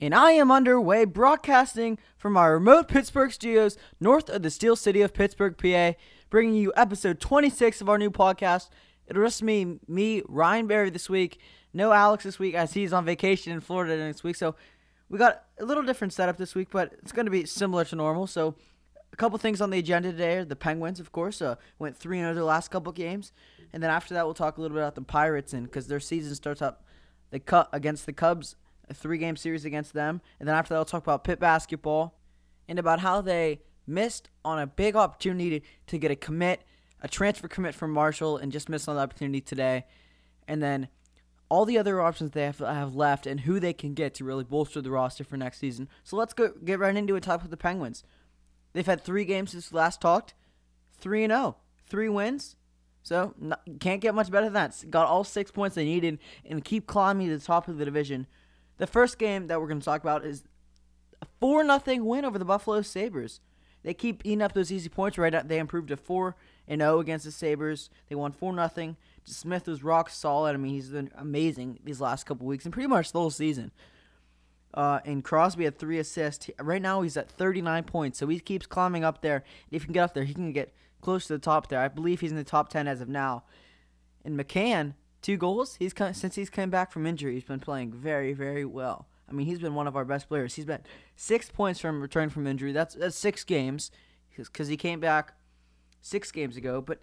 and I am underway broadcasting from our remote Pittsburgh studios north of the Steel City of Pittsburgh, PA, bringing you episode 26 of our new podcast. It'll just be me, Ryan Berry, this week. No Alex this week as he's on vacation in Florida next week. So we got a little different setup this week, but it's going to be similar to normal. So a couple things on the agenda today. The Penguins, of course, uh, went 3 0 the last couple games. And then after that, we'll talk a little bit about the Pirates and because their season starts up the cut against the Cubs a three game series against them. And then after that, I'll talk about Pitt basketball and about how they missed on a big opportunity to get a commit, a transfer commit from Marshall, and just missed on the opportunity today. And then all the other options they have, have left and who they can get to really bolster the roster for next season. So let's go get right into it. Talk with the Penguins. They've had three games since last talked, three and zero, oh. three wins. So not, can't get much better than that. Got all six points they needed and keep climbing to the top of the division. The first game that we're going to talk about is a 4 0 win over the Buffalo Sabres. They keep eating up those easy points right now, They improved to 4 and 0 against the Sabres. They won 4 0. Smith was rock solid. I mean, he's been amazing these last couple weeks and pretty much the whole season. Uh, and Crosby had three assists. Right now, he's at 39 points, so he keeps climbing up there. If he can get up there, he can get close to the top there. I believe he's in the top 10 as of now. And McCann, two goals. He's come, since he's come back from injury, he's been playing very, very well. I mean, he's been one of our best players. He's been six points from return from injury. That's that's six games, because he came back six games ago. But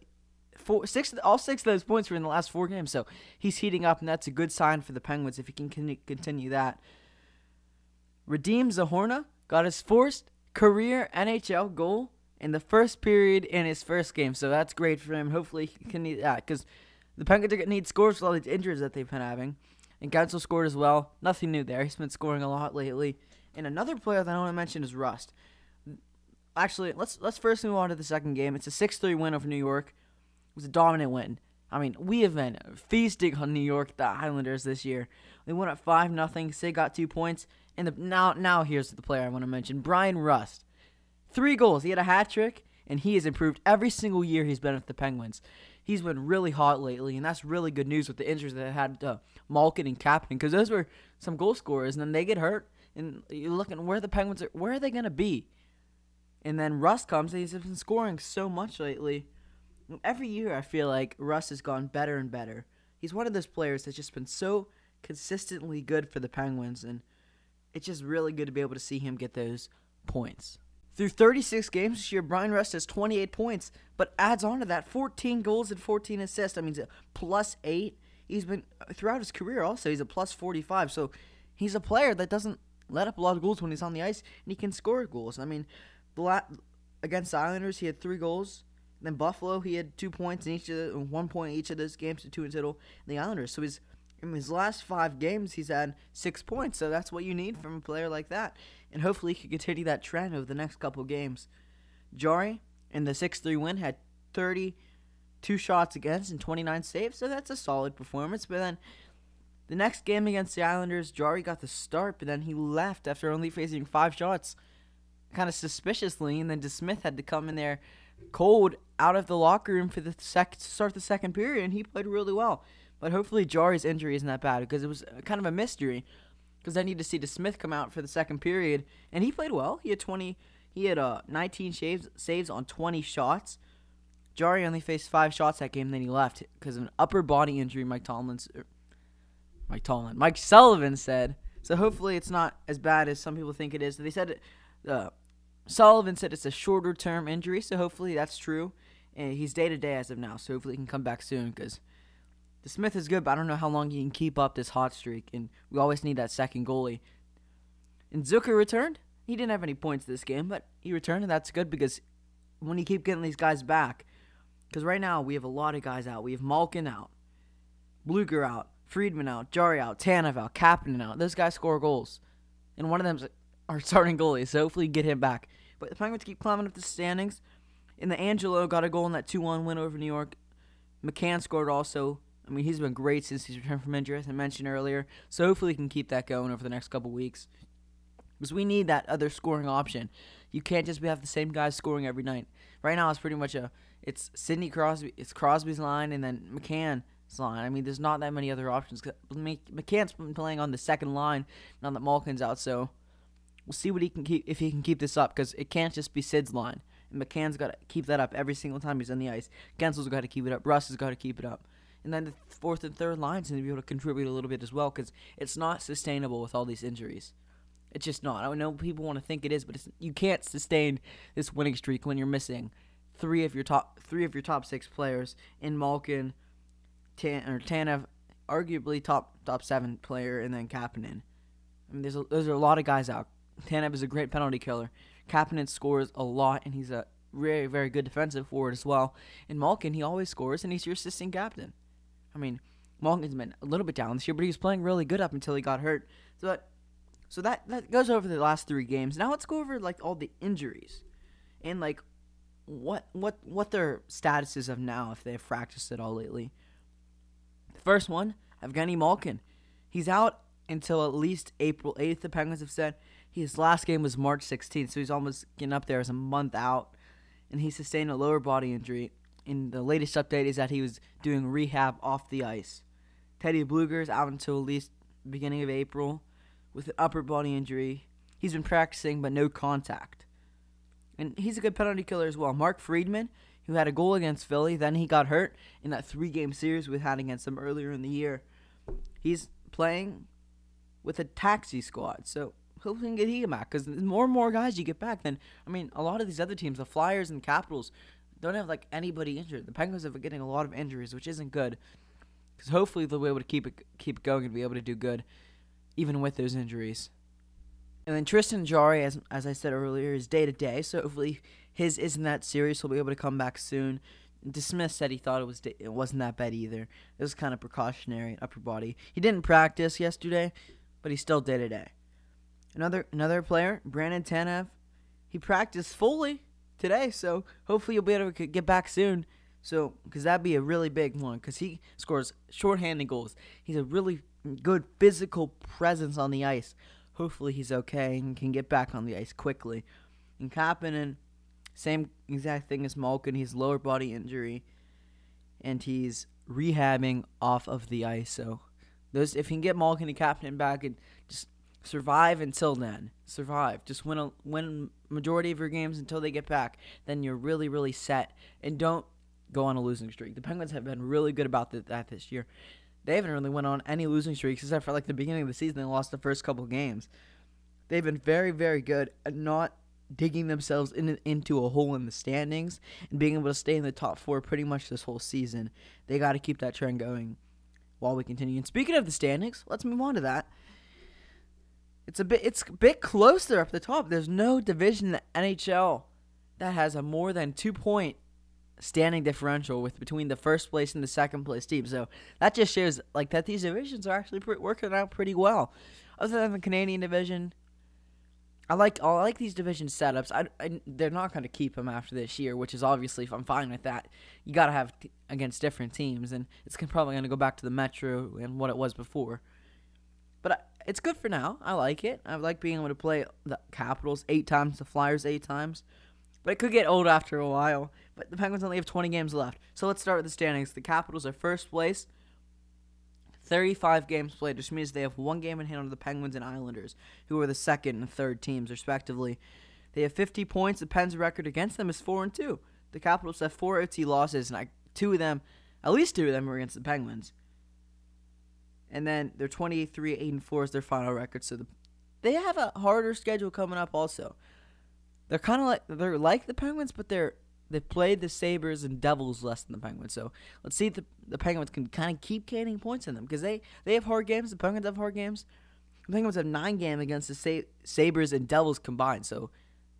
four, six, all six of those points were in the last four games. So he's heating up, and that's a good sign for the Penguins if he can continue that. Radim Zohorna got his first career NHL goal in the first period in his first game. So that's great for him. Hopefully he can need that because the Penguins are going to need scores with all these injuries that they've been having. And Guentzel scored as well. Nothing new there. He's been scoring a lot lately. And another player that I want to mention is Rust. Actually, let's let's first move on to the second game. It's a 6-3 win over New York. It was a dominant win. I mean, we have been feasting on New York, the Islanders this year. They won at five nothing. Say got two points. And the, now now here's the player I want to mention, Bryan Rust. Three goals. He had a hat trick, and he has improved every single year he's been with the Penguins he's been really hot lately, and that's really good news with the injuries that had uh, Malkin and Kapanen because those were some goal scorers, and then they get hurt, and you're looking where the Penguins are, where are they gonna be? And then Russ comes, and he's been scoring so much lately. Every year, I feel like Russ has gone better and better. He's one of those players that's just been so consistently good for the Penguins, and it's just really good to be able to see him get those points. Through 36 games this year, Bryan Rust has 28 points, but adds on to that 14 goals and 14 assists. I mean, he's a plus eight. He's been throughout his career also. He's a plus 45. So he's a player that doesn't let up a lot of goals when he's on the ice, and he can score goals. I mean, the la- against Islanders, he had three goals. Then Buffalo, he had two points in each of the, one point in each of those games, to two in total. The Islanders, so he's in his last five games, he's had six points. So that's what you need from a player like that and hopefully he can continue that trend over the next couple games. Jarry, in the 6 3 win had 32 shots against and 29 saves, so that's a solid performance. But then the next game against the Islanders, Jarry got the start, but then he left after only facing five shots, kind of suspiciously, and then DeSmith had to come in there cold out of the locker room for the sec- start the second period, and he played really well. But hopefully Jarry's injury isn't that bad because it was kind of a mystery because I need to see DeSmith come out for the second period, and he played well. He had 20, he had uh 19 saves saves on 20 shots. Jarry only faced five shots that game, then he left because of an upper body injury. Mike Tomlin, er, Mike Tomlin, Mike Sullivan said. So hopefully it's not as bad as some people think it is. They said, uh, Sullivan said it's a shorter term injury, so hopefully that's true. And he's day to day as of now, so hopefully he can come back soon because DeSmith is good, but I don't know how long he can keep up this hot streak, and we always need that second goalie. And Zucker returned. He didn't have any points this game, but he returned, and that's good because when you keep getting these guys back, because right now we have a lot of guys out. We have Malkin out, Blueger out, Friedman out, Jarry out, Tanev out, Kapanen out. Those guys score goals, and one of them's our starting goalie, so hopefully get him back. But the Penguins keep climbing up the standings. And the Angelo got a goal in that 2-1 win over New York. McCann scored also. I mean, he's been great since he's returned from injury, as I mentioned earlier. So hopefully he can keep that going over the next couple weeks. Because we need that other scoring option. You can't just have the same guys scoring every night. Right now, it's pretty much a it's Sidney Crosby, it's Crosby's line, and then McCann's line. I mean, there's not that many other options. McCann's been playing on the second line now that Malkin's out, so we'll see what he can keep if he can keep this up because it can't just be Sid's line. And McCann's got to keep that up every single time he's on the ice. Guentzel's got to keep it up. Russ has got to keep it up. And then the fourth and third lines going to be able to contribute a little bit as well because it's not sustainable with all these injuries. It's just not. I know people want to think it is, but you can't sustain this winning streak when you're missing three of your top three of your top six players in Malkin, Tan, or Tanev, arguably top top seven player, and then Kapanen. I mean, there's a, there's a lot of guys out. Tanev is a great penalty killer. Kapanen scores a lot, and he's a very very good defensive forward as well. In Malkin, he always scores, and he's your assistant captain. I mean, Malkin's been a little bit down this year, but he was playing really good up until he got hurt. So that so that that goes over the last three games. Now let's go over like all the injuries and like what what what their status is of now if they've practiced at all lately. The first one, Evgeny Malkin. He's out until at least April 8th. The Penguins have said his last game was March 16th, so he's almost getting up there as a month out, and he sustained a lower body injury. And the latest update is that he was doing rehab off the ice. Teddy Blueger is out until at least beginning of April with an upper body injury. He's been practicing, but no contact. And he's a good penalty killer as well. Mark Friedman, who had a goal against Philly, then he got hurt in that three game series we had against them earlier in the year. He's playing with a taxi squad. So hopefully we can get him back because more and more guys you get back, then, I mean, a lot of these other teams, the Flyers and Capitals, don't have like anybody injured. The Penguins have been getting a lot of injuries, which isn't good. Because hopefully they'll be able to keep it keep going and be able to do good even with those injuries. And then Tristan Jarry, as as I said earlier, is day to day, so hopefully his isn't that serious. He'll be able to come back soon. DeSmith said he thought it was it wasn't that bad either. It was kind of precautionary upper body. He didn't practice yesterday, but he's still day to day. Another another player, Brandon Tanev, he practiced fully today, so hopefully you'll be able to get back soon. So, because that'd be a really big one, because he scores shorthanded goals. He's a really good physical presence on the ice. Hopefully he's okay and can get back on the ice quickly. And Kapanen, same exact thing as Malkin. He's lower body injury, and he's rehabbing off of the ice. So those, if he can get Malkin and Kapanen back and just survive until then, survive. Just win a win majority of your games until they get back. Then you're really really set, and don't go on a losing streak. The Penguins have been really good about that this year they haven't really went on any losing streaks except for like the beginning of the season. They lost the first couple games. They've been very, very good at not digging themselves in, into a hole in the standings and being able to stay in the top four pretty much this whole season. They got to keep that trend going while we continue. And speaking of the standings, let's move on to that. It's a bit it's a bit closer up the top. There's no division in the NHL that has a more than two point standing differential with between the first place and the second place team. So that just shows like that these divisions are actually pre- working out pretty well. Other than the Canadian division, I like I like these division setups. I, I they're not going to keep them after this year, which is obviously if I'm fine with that. You got to have t- against different teams, and it's probably going to go back to the Metro and what it was before. But I, it's good for now. I like it. I like being able to play the Capitals eight times, the Flyers eight times. But it could get old after a while. But the Penguins only have 20 games left. So let's start with the standings. The Capitals are first place. 35 games played, which means they have one game in hand on the Penguins and Islanders, who are the second and third teams, respectively. They have 50 points. The Pens' record against them is 4 and 2. The Capitals have four OT losses, and I, two of them, at least two of them, were against the Penguins. And then they're 23 8 and 4 is their final record. So the, they have a harder schedule coming up, also. They're kind of like they're like the Penguins, but they're they played the Sabres and Devils less than the Penguins. So let's see if the, the Penguins can kind of keep gaining points in them because they, they have hard games. The Penguins have hard games. The Penguins have nine games against the Sa- Sabres and Devils combined. So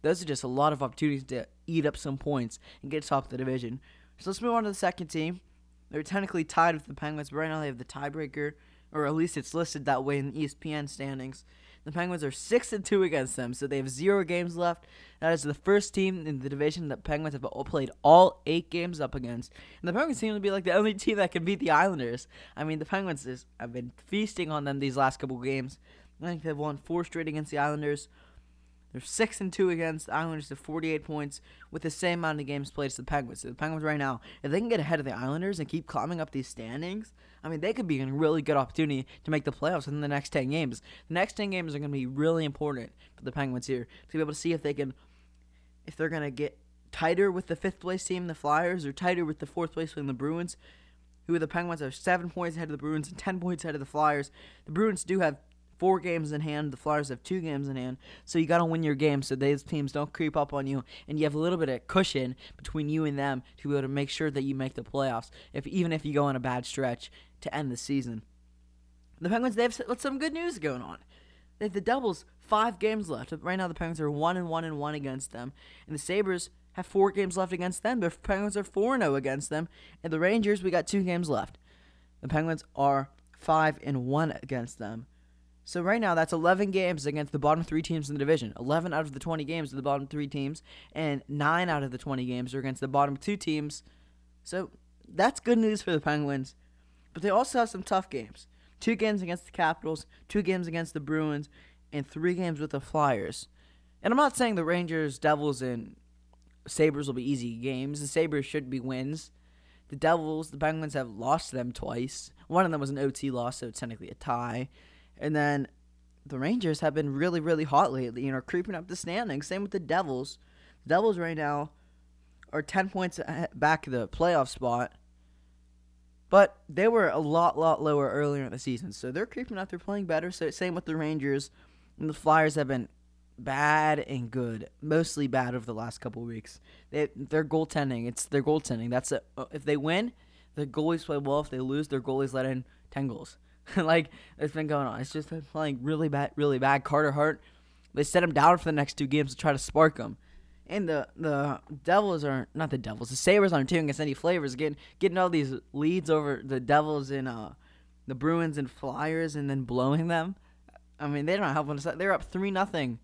those are just a lot of opportunities to eat up some points and get top of the division. So let's move on to the second team. They're technically tied with the Penguins, but right now they have the tiebreaker, or at least it's listed that way in the ESPN standings. The Penguins are six and two against them, so they have zero games left. That is the first team in the division that Penguins have played all eight games up against. And the Penguins seem to be like the only team that can beat the Islanders. I mean, the Penguins is, have been feasting on them these last couple games. I think they've won four straight against the Islanders. They're six and two against the Islanders to 48 points with the same amount of games played as the Penguins. So the Penguins right now, if they can get ahead of the Islanders and keep climbing up these standings, I mean they could be in a really good opportunity to make the playoffs in the next 10 games. The next 10 games are going to be really important for the Penguins here to be able to see if they can, if they're going to get tighter with the fifth place team, the Flyers, or tighter with the fourth place team, the Bruins. Who are the Penguins are seven points ahead of the Bruins and ten points ahead of the Flyers. The Bruins do have four games in hand. The Flyers have two games in hand. So you got to win your game so these teams don't creep up on you, and you have a little bit of cushion between you and them to be able to make sure that you make the playoffs. If even if you go on a bad stretch to end the season, the Penguins they have some good news going on. They have the Devils five games left. Right now the Penguins are one and one and one against them, and the Sabres have four games left against them. The Penguins are 4 0 against them. And the Rangers, we got two games left. The Penguins are 5 and 1 against them. So right now, that's 11 games against the bottom three teams in the division. 11 out of the 20 games are the bottom three teams, and 9 out of the 20 games are against the bottom two teams. So that's good news for the Penguins. But they also have some tough games. Two games against the Capitals, two games against the Bruins, and three games with the Flyers. And I'm not saying the Rangers, Devils, and Sabres will be easy games. The Sabres should be wins. The Devils, the Penguins have lost them twice. One of them was an OT loss, so it's technically a tie. And then the Rangers have been really, really hot lately and are creeping up the standings. Same with the Devils. The Devils right now are 10 points back the playoff spot. But they were a lot, lot lower earlier in the season. So they're creeping up. They're playing better. So same with the Rangers. And the Flyers have been bad and good, mostly bad over the last couple weeks. They their goaltending, it's their goaltending. That's a, if they win, the goalies play well. If they lose, their goalies let in ten goals. like it's been going on. It's just been playing really bad, really bad. Carter Hart, they set him down for the next two games to try to spark him. And the the Devils are not the Devils. The Sabres aren't doing us any flavors. Getting getting all these leads over the Devils and uh, the Bruins and Flyers, and then blowing them. I mean, they're not helping us. They're up three nothing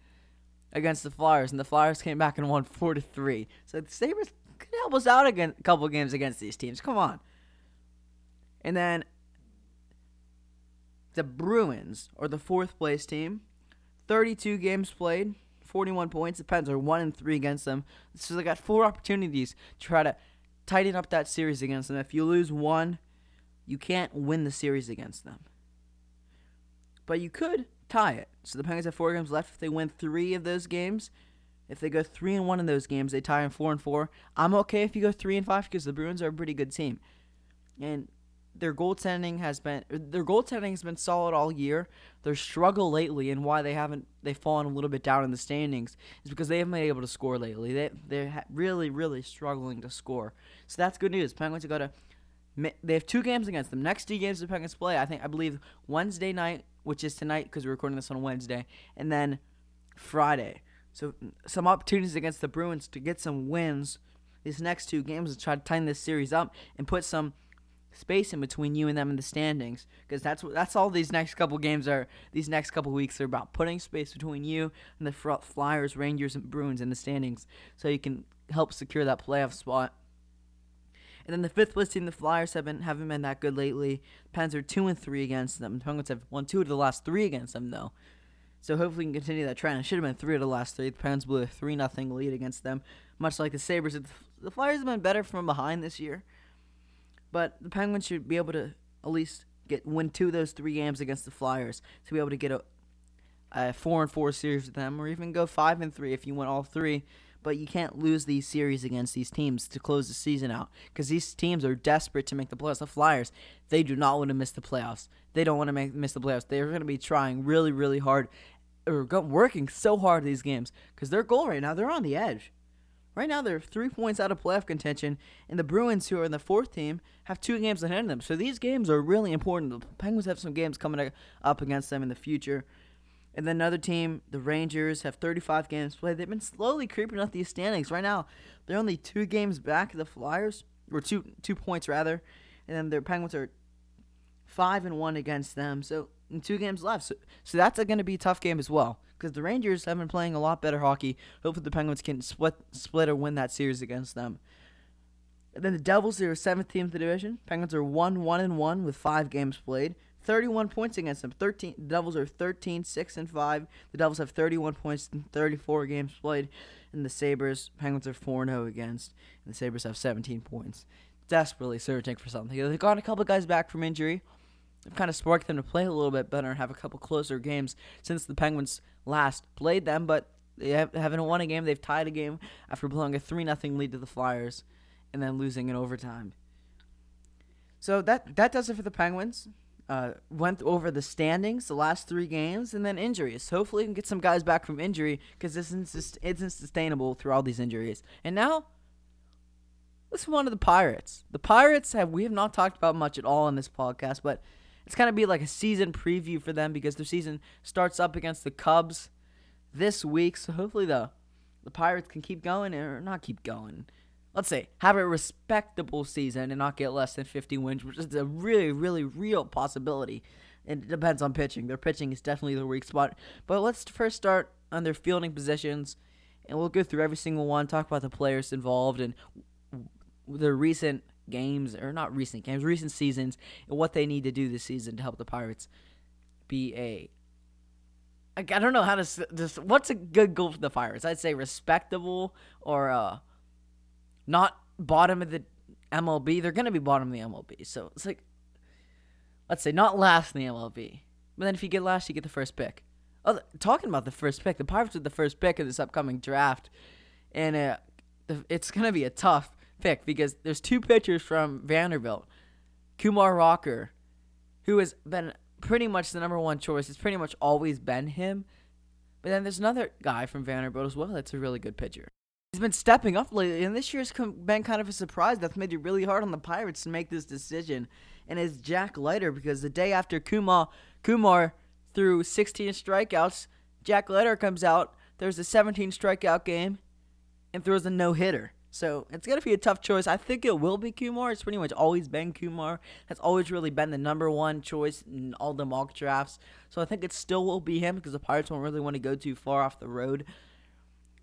against the Flyers, and the Flyers came back and won four to three. So the Sabres could help us out again a couple games against these teams. Come on. And then the Bruins are the fourth place team. 32 games played, 41 points. The Pens are 1 and 3 against them. So they got four opportunities to try to tighten up that series against them. If you lose one, you can't win the series against them. But you could tie it. So the Penguins have four games left. If they win three of those games, if they go three and one in those games, they tie in four and four. I'm okay if you go three and five because the Bruins are a pretty good team, and their goaltending has been their goaltending has been solid all year. Their struggle lately and why they haven't they've fallen a little bit down in the standings is because they haven't been able to score lately. They they're really really struggling to score. So that's good news. Penguins have got to they have two games against them. Next two games the Penguins play, I think I believe Wednesday night which is tonight because we're recording this on Wednesday, and then Friday. So some opportunities against the Bruins to get some wins these next two games to try to tighten this series up and put some space in between you and them in the standings because that's what that's all these next couple games are these next couple weeks are about putting space between you and the Flyers, Rangers and Bruins in the standings so you can help secure that playoff spot. And then the fifth team, the Flyers, haven't haven't been that good lately. Pens are two and three against them. The Penguins have won two of the last three against them, though. So hopefully we can continue that trend. It should have been three of the last three. The Pens blew a three nothing lead against them, much like the Sabres. The Flyers have been better from behind this year, but the Penguins should be able to at least get win two of those three games against the Flyers to be able to get a, a four and four series with them, or even go five and three if you win all three but you can't lose these series against these teams to close the season out because these teams are desperate to make the playoffs. The Flyers, they do not want to miss the playoffs. They don't want to make, miss the playoffs. They're going to be trying really, really hard or working so hard these games because their goal right now, they're on the edge. Right now, they're three points out of playoff contention, and the Bruins, who are in the fourth team, have two games ahead of them. So these games are really important. The Penguins have some games coming up against them in the future. And then another team, the Rangers, have 35 games played. They've been slowly creeping up these standings. Right now, they're only two games back of the Flyers, or two two points rather. And then their Penguins are five and one against them. So two games left. So, so that's going to be a tough game as well. Because the Rangers have been playing a lot better hockey. Hopefully the Penguins can split split or win that series against them. And then the Devils are seventh team in the division. Penguins are one one and one with five games played. 31 points against them. 13 the Devils are 13 6 and 5. The Devils have 31 points in 34 games played and the Sabres Penguins are 4 0 against and the Sabres have 17 points. Desperately searching for something. They've got a couple guys back from injury. They've kind of sparked them to play a little bit better and have a couple closer games since the Penguins last played them, but they haven't won a game. They've tied a game after blowing a 3 0 lead to the Flyers and then losing in overtime. So that that does it for the Penguins. Uh, went over the standings, the last three games, and then injuries. Hopefully, we can get some guys back from injury because this isn't, isn't sustainable through all these injuries. And now, let's move on to the Pirates. The Pirates have we have not talked about much at all in this podcast, but it's kind of be like a season preview for them because their season starts up against the Cubs this week. So hopefully the the Pirates can keep going or not keep going let's say, have a respectable season and not get less than 50 wins, which is a really, really real possibility. And it depends on pitching. Their pitching is definitely the weak spot. But let's first start on their fielding positions, and we'll go through every single one, talk about the players involved and their recent games, or not recent games, recent seasons, and what they need to do this season to help the Pirates be a I don't know how to just what's a good goal for the Pirates. I'd say respectable or uh not bottom of the MLB. They're going to be bottom of the MLB. So it's like, let's say, not last in the MLB. But then if you get last, you get the first pick. Oh, talking about the first pick, the Pirates with the first pick of this upcoming draft. And uh, it's going to be a tough pick because there's two pitchers from Vanderbilt. Kumar Rocker, who has been pretty much the number one choice. It's pretty much always been him. But then there's another guy from Vanderbilt as well that's a really good pitcher he's been stepping up lately, and this year's been kind of a surprise that's made it really hard on the Pirates to make this decision. And it's Jack Leiter because the day after Kumar Kumar threw 16 strikeouts, Jack Leiter comes out. There's a 17 strikeout game, and throws a no hitter. So it's gonna be a tough choice. I think it will be Kumar. It's pretty much always been Kumar. That's always really been the number one choice in all the mock drafts. So I think it still will be him because the Pirates won't really want to go too far off the road.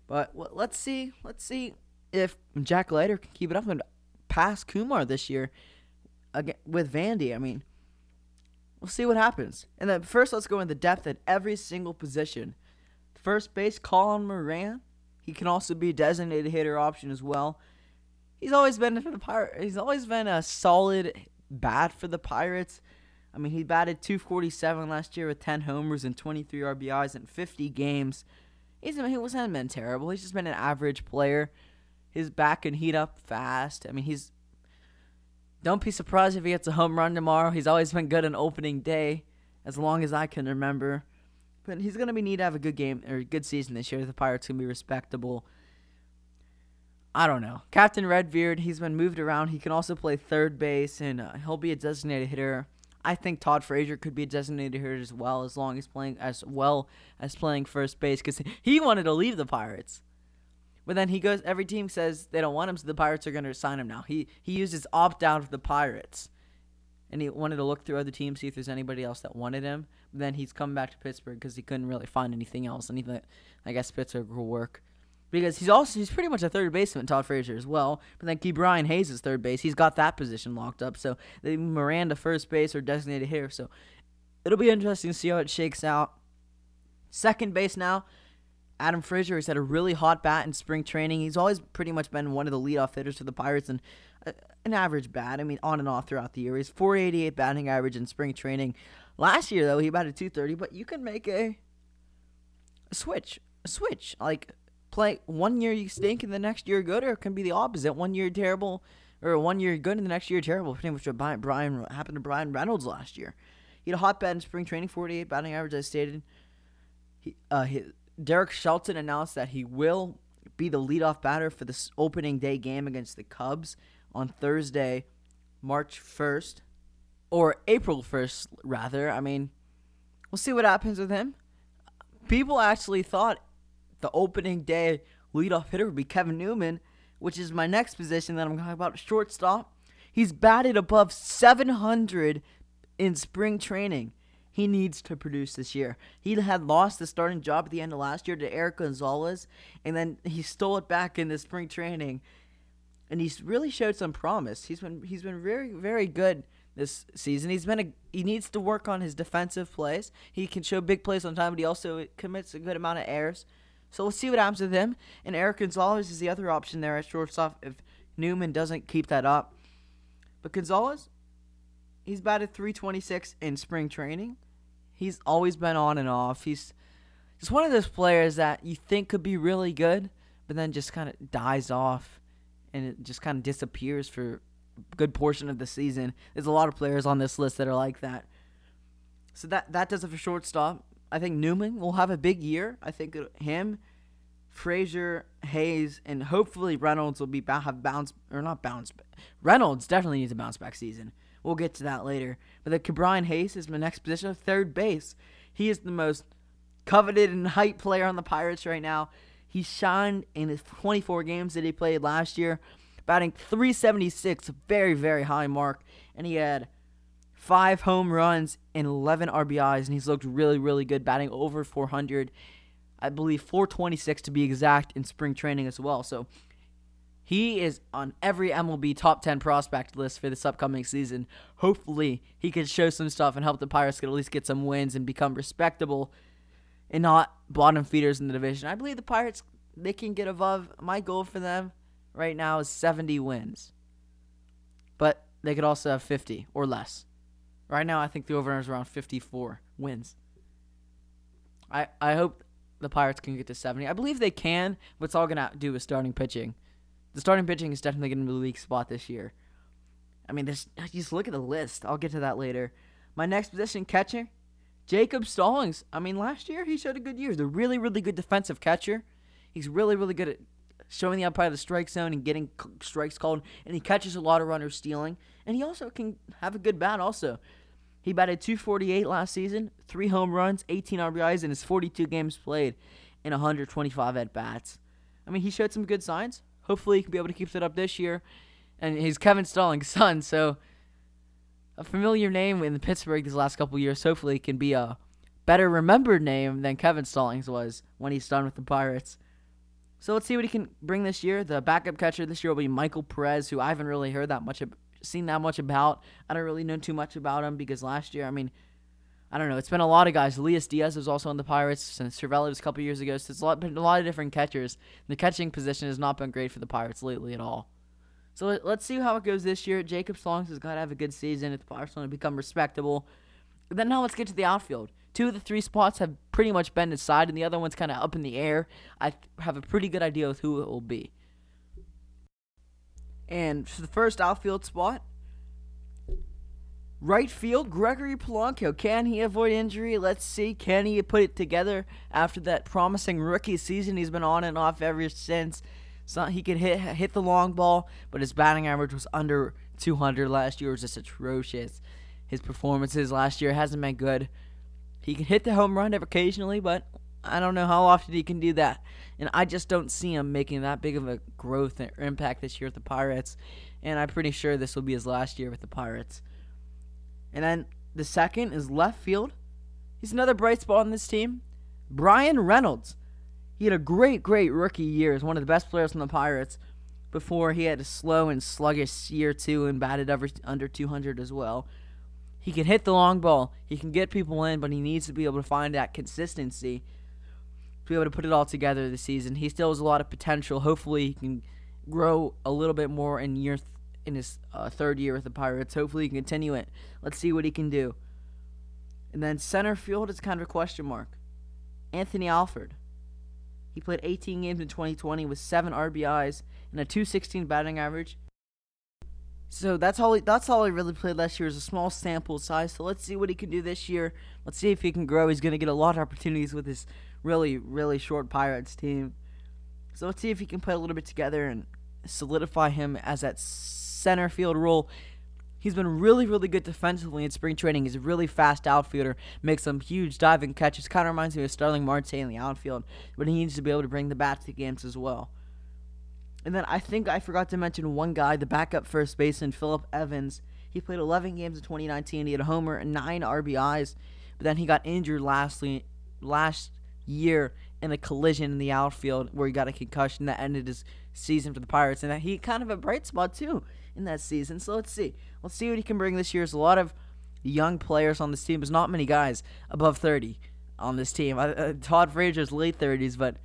But well, let's see. Let's see if Jack Leiter can keep it up and pass Kumar this year again with Vandy. I mean, we'll see what happens. And then first, let's go into depth at every single position. First base, Colin Moran. He can also be a designated hitter option as well. He's always been for the Pirates. He's always been a solid bat for the Pirates. I mean, he batted 247 last year with 10 homers and 23 RBIs in 50 games. He's he wasn't been terrible. He's just been an average player. His back can heat up fast. I mean, he's. Don't be surprised if he gets a home run tomorrow. He's always been good on opening day, as long as I can remember. But he's gonna be need to have a good game or good season this year. The Pirates can be respectable. I don't know. Captain Redbeard, he's been moved around. He can also play third base, and uh, he'll be a designated hitter. I think Todd Frazier could be a designated hitter as well, as long as playing as well as playing first base, because he wanted to leave the Pirates. But then he goes. Every team says they don't want him, so the Pirates are going to sign him now. He he used his opt out of the Pirates, and he wanted to look through other teams see if there's anybody else that wanted him. But then he's come back to Pittsburgh because he couldn't really find anything else, and he thought, I guess Pittsburgh will work because he's also he's pretty much a third baseman, Todd Frazier as well. But then Ke'Bryan Hayes is third base. He's got that position locked up. So they Miranda first base or designated hitter. So it'll be interesting to see how it shakes out. Second base now, Adam Frazier has had a really hot bat in spring training. He's always pretty much been one of the leadoff hitters for the Pirates and an average bat. I mean, on and off throughout the year. He's 488 batting average in spring training. Last year though, he batted 230. But you can make a, a switch, a switch like play one year you stink and the next year good, or it can be the opposite. One year terrible, or one year good and the next year terrible. Pretty much what Bryan happened to Bryan Reynolds last year. He had a hot bat in spring training, 48 batting average, as stated. He, uh, he, Derek Shelton announced that he will be the leadoff batter for this opening day game against the Cubs on Thursday, March 1st, or April 1st, rather. I mean, we'll see what happens with him. People actually thought the opening day leadoff hitter would be Kevin Newman, which is my next position that I'm talking about, shortstop. He's batted above 700 in spring training. He needs to produce this year. He had lost the starting job at the end of last year to Erik Gonzalez, and then he stole it back in the spring training, and he's really showed some promise. He's been he's been very very good this season. He's been a he needs to work on his defensive plays. He can show big plays on time, but he also commits a good amount of errors. So we'll see what happens with him. And Erik Gonzalez is the other option there at shortstop if Newman doesn't keep that up. But Gonzalez, he's batted 326 in spring training. He's always been on and off. He's just one of those players that you think could be really good, but then just kind of dies off and it just kind of disappears for a good portion of the season. There's a lot of players on this list that are like that. So that that does it for shortstop. I think Newman will have a big year. I think him, Frazier, Hayes, and hopefully Reynolds will be have bounce or not bounce. Reynolds definitely needs a bounce back season. We'll get to that later. But the Ke'Bryan Hayes is my next position of third base. He is the most coveted and hype player on the Pirates right now. He shined in his 24 games that he played last year, batting 376, a very very high mark, and he had five home runs and 11 RBIs, and he's looked really, really good, batting over 400. I believe 426 to be exact in spring training as well. So he is on every MLB top 10 prospect list for this upcoming season. Hopefully, he can show some stuff and help the Pirates get at least get some wins and become respectable and not bottom feeders in the division. I believe the Pirates they can get above. My goal for them right now is 70 wins. But they could also have 50 or less. Right now, I think the over is around 54 wins. I I hope the Pirates can get to 70. I believe they can, but it's all going to do with starting pitching. The starting pitching is definitely going to be the weak spot this year. I mean, there's, just look at the list. I'll get to that later. My next position, catcher, Jacob Stallings. I mean, last year he showed a good year. He's a really, really good defensive catcher. He's really, really good at showing the umpire the strike zone and getting strikes called, and he catches a lot of runners stealing. And he also can have a good bat, also. He batted 248 last season, three home runs, 18 RBIs in his 42 games played, and 125 at bats. I mean, he showed some good signs. Hopefully, he can be able to keep that up this year. And he's Kevin Stallings' son, so a familiar name in Pittsburgh these last couple years. Hopefully, can be a better remembered name than Kevin Stallings was when he's done with the Pirates. So let's see what he can bring this year. The backup catcher this year will be Michael Perez, who I haven't really heard that much seen that much about. I don't really know too much about him because last year, I mean, I don't know. It's been a lot of guys. Elias Diaz was also on the Pirates since Cervelli was a couple years ago. So it's a lot, been a lot of different catchers. The catching position has not been great for the Pirates lately at all. So let, us see how it goes this year. Jacob Stallings has got to have a good season if Pirates to become respectable. But then now let's get to the outfield. Two of the three spots have pretty much been decided, and the other one's kind of up in the air. I have a pretty good idea with who it will be. And for the first outfield spot, right field, Gregory Polanco. Can he avoid injury? Let's see. Can he put it together after that promising rookie season he's been on and off ever since? He could hit hit the long ball, but his batting average was under 200 last year. It was just atrocious. His performances last year hasn't been good. He can hit the home run occasionally, but I don't know how often he can do that. And I just don't see him making that big of a growth or impact this year with the Pirates. And I'm pretty sure this will be his last year with the Pirates. And then the second is left field. He's another bright spot on this team. Bryan Reynolds. He had a great, great rookie year as one of the best players on the Pirates before he had a slow and sluggish year two and batted over, under 200 as well. He can hit the long ball. He can get people in, but he needs to be able to find that consistency to be able to put it all together this season. He still has a lot of potential. Hopefully, he can grow a little bit more in year th- in his uh, third year with the Pirates. Hopefully, he can continue it. Let's see what he can do. And then center field is kind of a question mark. Anthony Alford. He played 18 games in 2020 with seven RBIs and a 216 batting average. So that's all. He, that's all he really played last year. Is a small sample size. So let's see what he can do this year. Let's see if he can grow. He's going to get a lot of opportunities with this really, really short Pirates team. So let's see if he can put a little bit together and solidify him as that center field role. He's been really, really good defensively in spring training. He's a really fast outfielder, makes some huge diving catches. Kind of reminds me of Starling Marte in the outfield, but he needs to be able to bring the bat to games as well. And then I think I forgot to mention one guy, the backup first baseman, Phillip Evans. He played 11 games in 2019. He had a homer and nine RBIs, but then he got injured lastly last year in a collision in the outfield where he got a concussion that ended his season for the Pirates, and he kind of a bright spot too in that season. So let's see, let's see what he can bring this year. There's a lot of young players on this team. There's not many guys above 30 on this team. Uh, Todd Frazier's late 30s, but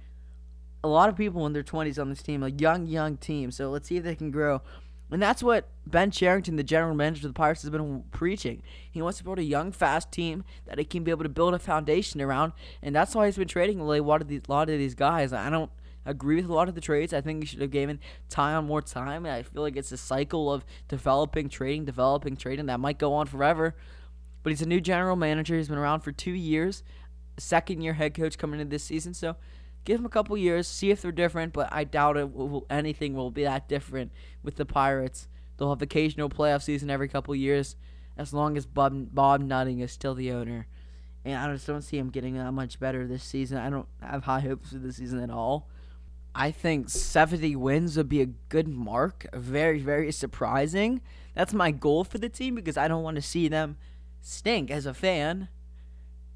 a lot of people in their 20s on this team, a young, young team. So let's see if they can grow. And that's what Ben Cherington, the general manager of the Pirates, has been preaching. He wants to build a young, fast team that he can be able to build a foundation around, and that's why he's been trading a lot of these, a lot of these guys. I don't agree with a lot of the trades. I think he should have given Taillon more time. I feel like it's a cycle of developing, trading, developing, trading that might go on forever. But he's a new general manager. He's been around for two years, second year head coach coming into this season. So give him a couple years, see if they're different. But I doubt it will, anything will be that different with the Pirates. They'll have occasional playoff season every couple years, as long as Bob, Bob Nutting is still the owner. And I just don't see him getting that much better this season. I don't have high hopes for this season at all. I think 70 wins would be a good mark. Very, very surprising. That's my goal for the team because I don't want to see them stink as a fan.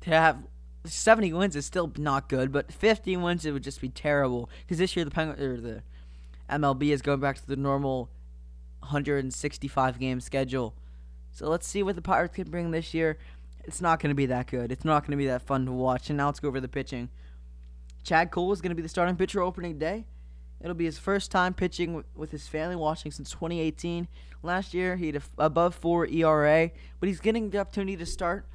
To have 70 wins is still not good, but 50 wins it would just be terrible. Because this year the Penguin or the MLB is going back to the normal 165 game schedule. So let's see what the Pirates can bring this year. It's not going to be that good. It's not going to be that fun to watch. And now let's go over the pitching. Chad Kuhl is going to be the starting pitcher opening day. It'll be his first time pitching with his family watching since 2018. Last year, he had a above four ERA, but he's getting the opportunity to start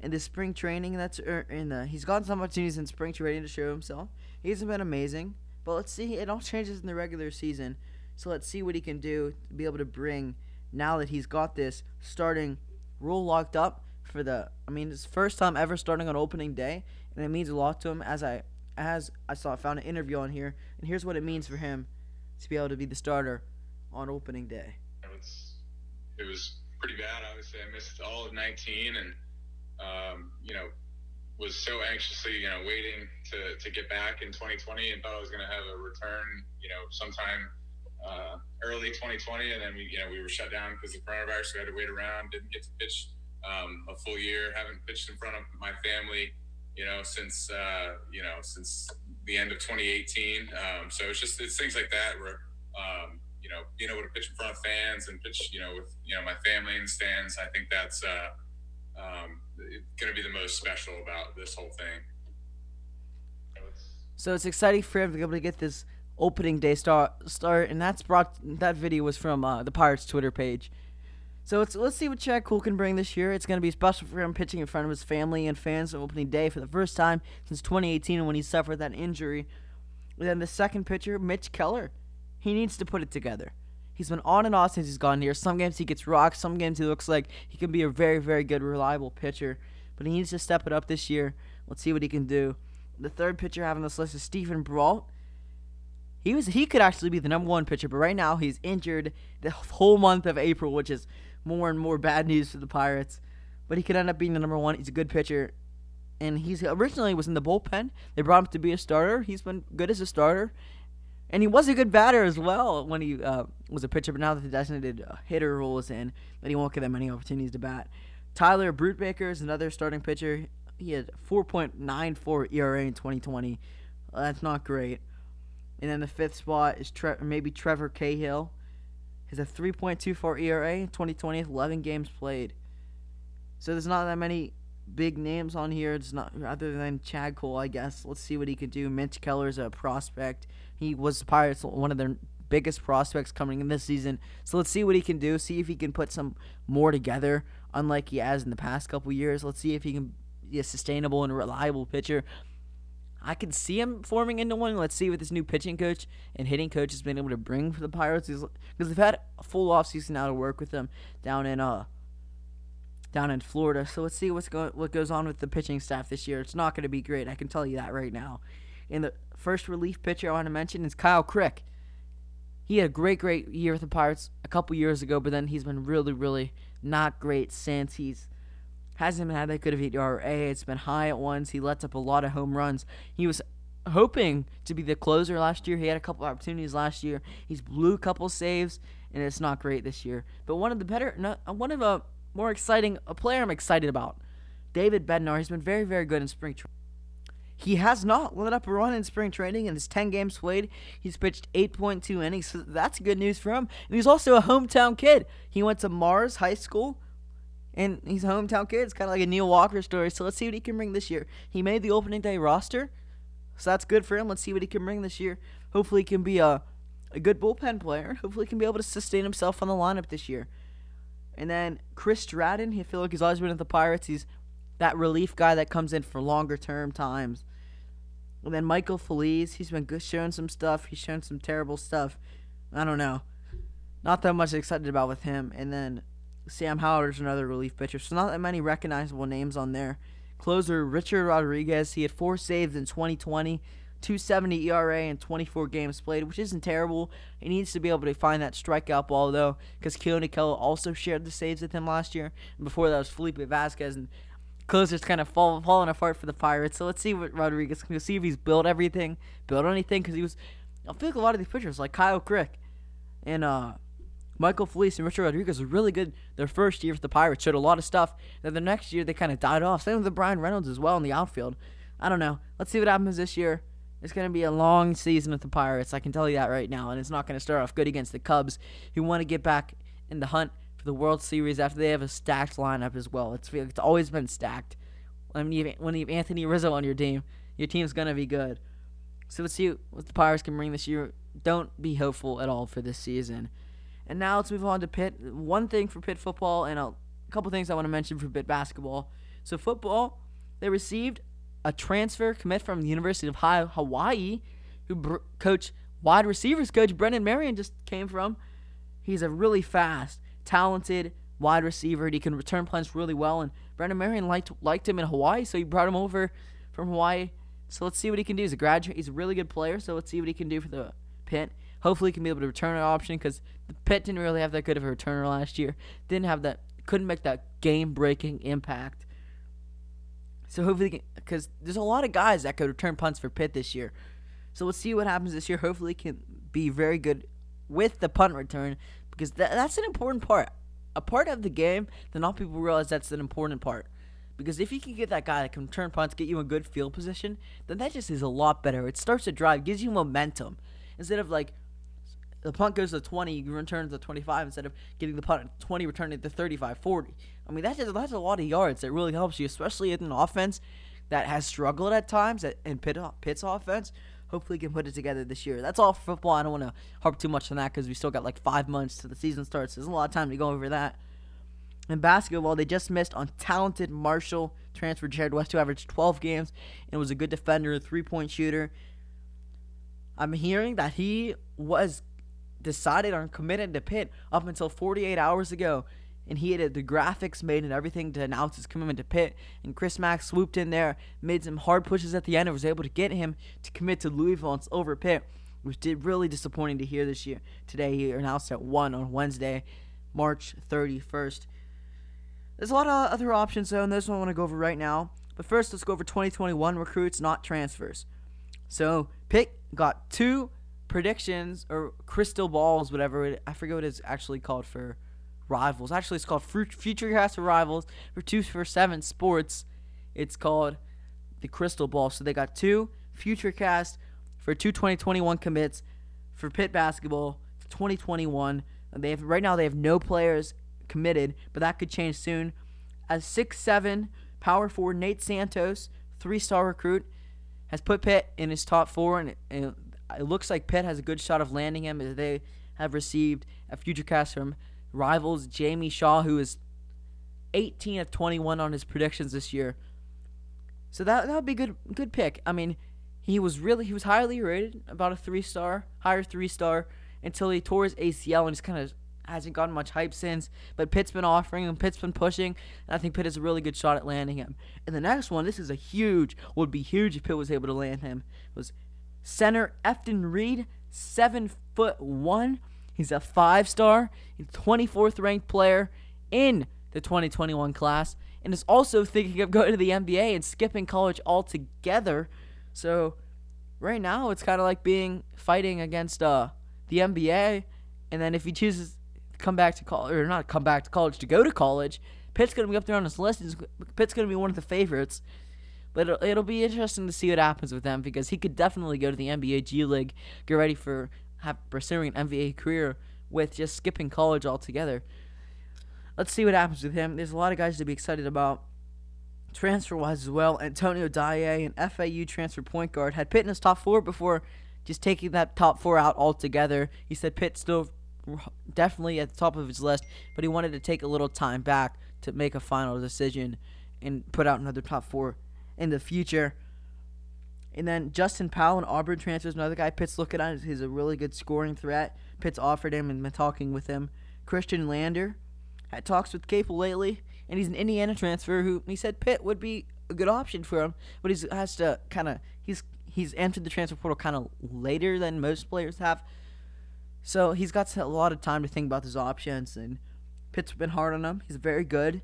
in the spring training. That's er, in the, he's gotten some opportunities in spring training to show himself. He hasn't been amazing, but let's see. It all changes in the regular season, so let's see what he can do to be able to bring now that he's got this starting rule locked up for the. I mean, his first time ever starting on opening day, and it means a lot to him. As I as I saw, I found an interview on here, and here's what it means for him to be able to be the starter on opening day. it was pretty bad. Obviously, I missed all of 19, and um, you know, was so anxiously, you know, waiting to, to get back in 2020, and thought I was going to have a return, you know, sometime uh, early 2020, and then we, you know, we were shut down because of coronavirus. We had to wait around. Didn't get to pitch um, a full year. Haven't pitched in front of my family you know, since uh, you know since the end of 2018. Um, so it's just it's things like that where um, you know being able to pitch in front of fans and pitch you know with you know my family in stands. I think that's uh, um, going to be the most special about this whole thing. So it's exciting for him to be able to get this opening day start start, and that's brought that video was from uh, the Pirates Twitter page. So let's let's see what Chad Kuhl can bring this year. It's going to be special for him pitching in front of his family and fans on opening day for the first time since 2018 when he suffered that injury. Then the second pitcher, Mitch Keller, he needs to put it together. He's been on and off since he's gone here. Some games he gets rocked. Some games he looks like he can be a very very good reliable pitcher, but he needs to step it up this year. Let's see what he can do. The third pitcher having this list is Steven Brault. He was he could actually be the number one pitcher, but right now he's injured the whole month of April, which is more and more bad news for the Pirates. But he could end up being the number one. He's a good pitcher, and he's originally was in the bullpen. They brought him to be a starter. He's been good as a starter, and he was a good batter as well when he uh, was a pitcher. But now that the designated uh, hitter rule is in, that he won't get that many opportunities to bat. Tyler Brubaker is another starting pitcher. He had 4.94 ERA in 2020. that's not great. And then the fifth spot is Tre- maybe Trevor Cahill has a 3.24 ERA, 2020, 11 games played. So there's not that many big names on here. It's not other than Chad Kuhl, I guess. Let's see what he can do. Mitch Keller's a prospect. He was Pirates one of their biggest prospects coming in this season. So let's see what he can do. See if he can put some more together, unlike he has in the past couple years. Let's see if he can be a sustainable and reliable pitcher. I can see him forming into one. Let's see what this new pitching coach and hitting coach has been able to bring for the Pirates because they've had a full offseason now to work with them down in uh down in Florida. So let's see what's going what goes on with the pitching staff this year. It's not going to be great. I can tell you that right now. And the first relief pitcher I want to mention is Kyle Crick. He had a great, great year with the Pirates a couple years ago, but then he's been really, really not great since. He's hasn't had that good of ERA. It's been high at once. He lets up a lot of home runs. He was hoping to be the closer last year. He had a couple opportunities last year. He's blew a couple saves, and it's not great this year. But one of the better, one of a more exciting, a player I'm excited about, David Bednar. He's been very, very good in spring training. he has not let up a run in spring training. In his 10 games played, he's pitched 8.2 innings. So that's good news for him. And he's also a hometown kid. He went to Mars High School, and he's a hometown kid. It's kind of like a Neil Walker story. So let's see what he can bring this year. He made the opening day roster, so that's good for him. Let's see what he can bring this year. Hopefully, he can be a, a good bullpen player. Hopefully, he can be able to sustain himself on the lineup this year. And then Chris Stratton, he feel like he's always been at the Pirates. He's that relief guy that comes in for longer term times. And then Michael Feliz, he's been good, showing some stuff. He's shown some terrible stuff. I don't know. Not that much excited about with him. And then Sam Howard's another relief pitcher. So not that many recognizable names on there. Closer Richard Rodriguez, he had four saves in 2020, 270 ERA and 24 games played, which isn't terrible. He needs to be able to find that strikeout ball though, because Keone Kela also shared the saves with him last year. And before that was Felipe Vasquez, and closers kind of fall, falling apart for the Pirates. So let's see what Rodriguez can see if he's built everything, built anything, because he was. I feel like a lot of these pitchers, like Kyle Crick and uh, Michael Feliz and Richard Rodriguez, were really good their first year with the Pirates. Showed a lot of stuff. Then the next year they kind of died off. Same with the Bryan Reynolds as well in the outfield. I don't know. Let's see what happens this year. It's going to be a long season with the Pirates. I can tell you that right now. And it's not going to start off good against the Cubs, who want to get back in the hunt for the World Series after they have a stacked lineup as well. It's, it's always been stacked. When you, when you have Anthony Rizzo on your team, your team's going to be good. So let's see what the Pirates can bring this year. Don't be hopeful at all for this season. And now let's move on to Pitt. One thing for Pitt football and a couple things I want to mention for Pitt basketball. So football, they received a transfer commit from the University of Hawaii, who br- coach wide receivers coach Brennan Marion just came from. He's a really fast, talented wide receiver. He can return punts really well, and Brennan Marion liked liked him in Hawaii, so he brought him over from Hawaii. So let's see what he can do. He's a graduate. He's a really good player. So let's see what he can do for the Pitt. Hopefully, he can be able to return an option because the Pitt didn't really have that good of a returner last year. Didn't have that. Couldn't make that game-breaking impact. So hopefully, because there's a lot of guys that could return punts for Pitt this year. So let's see what happens this year. Hopefully, can be very good with the punt return because that, that's an important part. A part of the game that not people realize that's an important part. Because if you can get that guy that can return punts, get you in good field position, then that just is a lot better. It starts to drive, gives you momentum. Instead of like the punt goes to 20, you return to 25 instead of getting the punt at 20, returning to 35, 40. I mean, that's, that's a lot of yards. That really helps you, especially in an offense that has struggled at times in Pitt, Pitt's offense. Hopefully, can put it together this year. That's all for football. I don't want to harp too much on that because we still got like five months to the season starts. There's a lot of time to go over that. In basketball, they just missed on talented Marshall transfer Jarrod West, who averaged 12 games and was a good defender, three point shooter. I'm hearing that he was decided on committing to Pitt up until 48 hours ago. And he had the graphics made and everything to announce his commitment to Pitt. And Chris Mack swooped in there, made some hard pushes at the end, and was able to get him to commit to Louisville and over Pitt, which did really disappointing to hear this year. Today he announced at one on Wednesday, March 31st. There's a lot of other options though, and those one I want to go over right now. But first, let's go over 2021 recruits, not transfers. So Pitt got two predictions or crystal balls, whatever it, I forget what it's actually called for rivals. Actually, it's called Future Cast for Rivals for two for seven sports. It's called the Crystal Ball. So they got two Future Cast for two 2021 commits for Pitt basketball for 2021. They have right now they have no players committed, but that could change soon. As six seven power forward Nate Santos, three star recruit, has put Pitt in his top four, and, and it looks like Pitt has a good shot of landing him as they have received a future cast from rivals Jamie Shaw, who is 18 of 21 on his predictions this year. So that that would be good good pick. I mean, he was really he was highly rated, about a three star, higher three star, until he tore his ACL and he's kind of hasn't gotten much hype since. But Pitt's been offering him, Pitt's been pushing, and I think Pitt has a really good shot at landing him. And the next one, this is a huge, would be huge if Pitt was able to land him, was Center Efton Reid, seven foot one. He's a five star, 24th ranked player in the 2021 class, and is also thinking of going to the NBA and skipping college altogether. So right now it's kind of like being fighting against uh the NBA, and then if he chooses come back to college or not come back to college to go to college, Pitt's gonna be up there on his list. Pitt's gonna be one of the favorites. But it'll, it'll be interesting to see what happens with them because he could definitely go to the NBA G League, get ready for have, pursuing an NBA career with just skipping college altogether. Let's see what happens with him. There's a lot of guys to be excited about. Transfer wise as well, Antonio Dye, an FAU transfer point guard, had Pitt in his top four before just taking that top four out altogether. He said Pitt still definitely at the top of his list, but he wanted to take a little time back to make a final decision and put out another top four in the future. And then Justin Powell, an Auburn transfer, is another guy Pitt's looking at. He's a really good scoring threat. Pitt's offered him and been talking with him. Khristian Lander had talks with Capel lately and he's an Indiana transfer who he said Pitt would be a good option for him, but he has to kind of he's he's entered the transfer portal kind of later than most players have, so he's got a lot of time to think about his options. And Pitt's been hard on him. He's very good,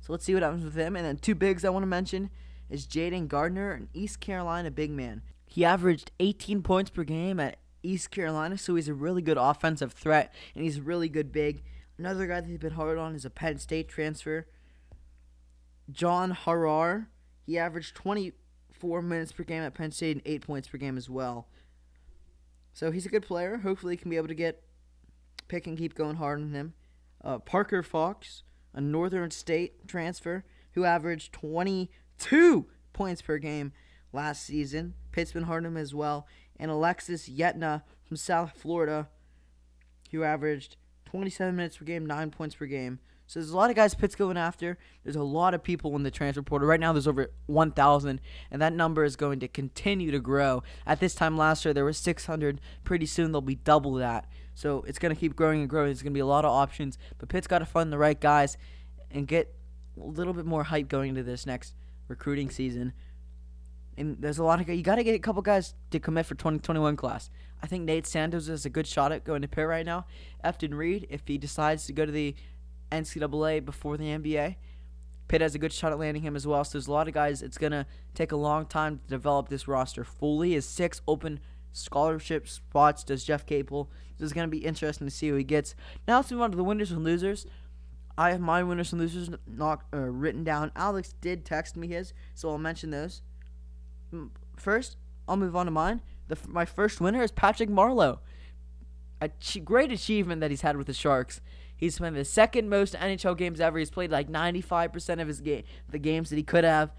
so let's see what happens with him. And then two bigs I want to mention is Jayden Gardner, an East Carolina big man. He averaged 18 points per game at East Carolina, so he's a really good offensive threat, and he's a really good big. Another guy that he's been hard on is a Penn State transfer. John Harrar. he averaged 24 minutes per game at Penn State and 8 points per game as well. So he's a good player. Hopefully, he can be able to get pick and keep going hard on him. Uh, Parker Fox, a Northern State transfer who averaged 22 points per game last season. Pitt's been hard him as well. And Alexis Yetna from South Florida, who averaged 27 minutes per game, 9 points per game. So there's a lot of guys Pitt's going after. There's a lot of people in the transfer portal. Right now there's over 1,000, and that number is going to continue to grow. At this time last year there was 600. Pretty soon there'll be double that. So it's going to keep growing and growing. There's going to be a lot of options, but Pitt's got to find the right guys and get a little bit more hype going into this next recruiting season. And there's a lot of you got to get a couple guys to commit for 2021 class. I think Nate Santos has a good shot at going to Pitt right now. Efton Reid, if he decides to go to the NCAA before the NBA. Pitt has a good shot at landing him as well. So there's a lot of guys. It's gonna take a long time to develop this roster fully. Is six open scholarship spots does Jeff Capel? This is gonna be interesting to see who he gets. Now let's move on to the winners and losers. I have my winners and losers not uh, written down. Alex did text me his, so I'll mention those. First, I'll move on to mine. The, my first winner is Patrick Marleau. A great achievement that he's had with the Sharks. He's playing the second most NHL games ever. He's played like 95% of his game, the games that he could have.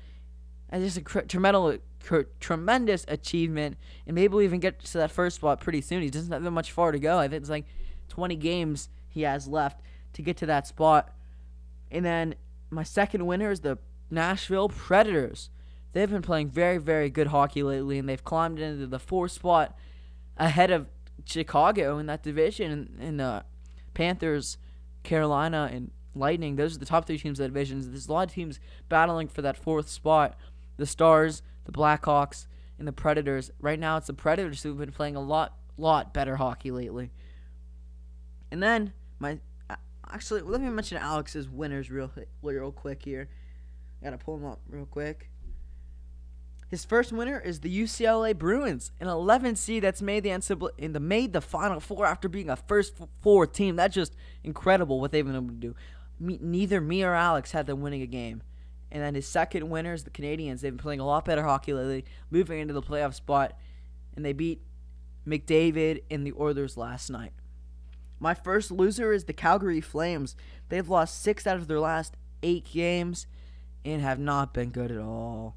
And just a cr- tremendous, cr- tremendous achievement. And maybe we'll even get to that first spot pretty soon. He doesn't have that much far to go. I think it's like 20 games he has left to get to that spot. And then my second winner is the Nashville Predators. They've been playing very, very good hockey lately, and they've climbed into the fourth spot ahead of Chicago in that division. And the uh, Panthers Carolina, and Lightning. Those are the top three teams of the divisions. There's a lot of teams battling for that fourth spot. The Stars, the Blackhawks, and the Predators. Right now, it's the Predators who've been playing a lot, lot better hockey lately. And then my, actually, let me mention Alex's winners real, real quick here. I gotta pull them up real quick. His first winner is the UCLA Bruins, an 11 seed that's made the NCAA in the made the Final Four after being a first four team. That's just incredible what they've been able to do. Me, neither me or Alex had them winning a game. And then his second winner is the Canadiens. They've been playing a lot better hockey lately, moving into the playoff spot, and they beat McDavid and the Oilers last night. My first loser is the Calgary Flames. They've lost six out of their last eight games and have not been good at all.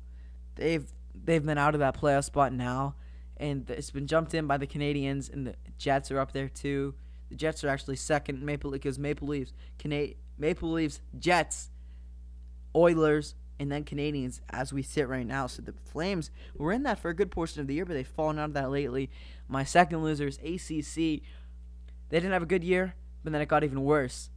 They've they've been out of that playoff spot now, and it's been jumped in by the Canadiens, and the Jets are up there too. The Jets are actually second. Maple because Maple Leafs, Cana- Maple Leafs, Jets, Oilers, and then Canadiens as we sit right now. So the Flames were in that for a good portion of the year, but they've fallen out of that lately. My second loser is ACC. They didn't have a good year, but then it got even worse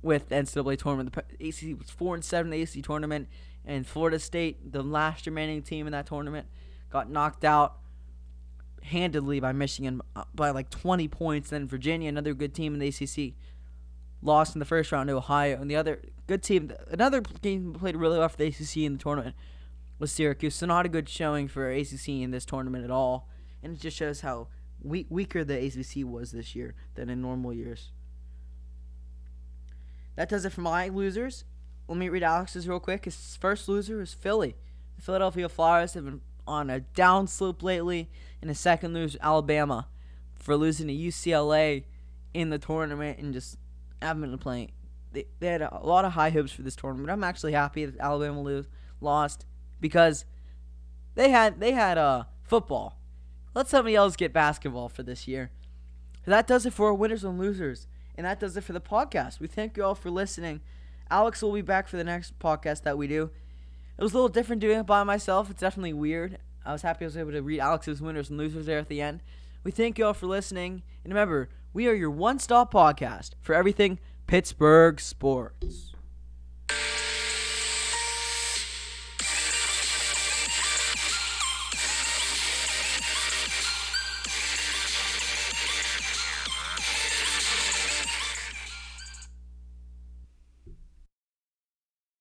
with the NCAA tournament. The ACC was four and seven in the ACC tournament and Florida State, the last remaining team in that tournament, got knocked out handedly by Michigan uh, by like 20 points. Then Virginia, another good team in the ACC, lost in the first round to Ohio. And the other good team, another team played really well for the ACC in the tournament was Syracuse. So not a good showing for ACC in this tournament at all. And it just shows how weak, weaker the ACC was this year than in normal years. That does it for my losers let me read Alex's real quick. His first loser is Philly. The Philadelphia Flyers have been on a downslope lately. In his second loser, Alabama for losing to UCLA in the tournament and just haven't been playing. They, they had a lot of high hopes for this tournament. I'm actually happy that Alabama lose, lost because they had they had uh, football. Let somebody else get basketball for this year. That does it for our winners and losers. And that does it for the podcast. We thank you all for listening. Alex will be back for the next podcast that we do. It was a little different doing it by myself. It's definitely weird. I was happy I was able to read Alex's winners and losers there at the end. We thank you all for listening. And remember, we are your one stop podcast for everything Pittsburgh sports.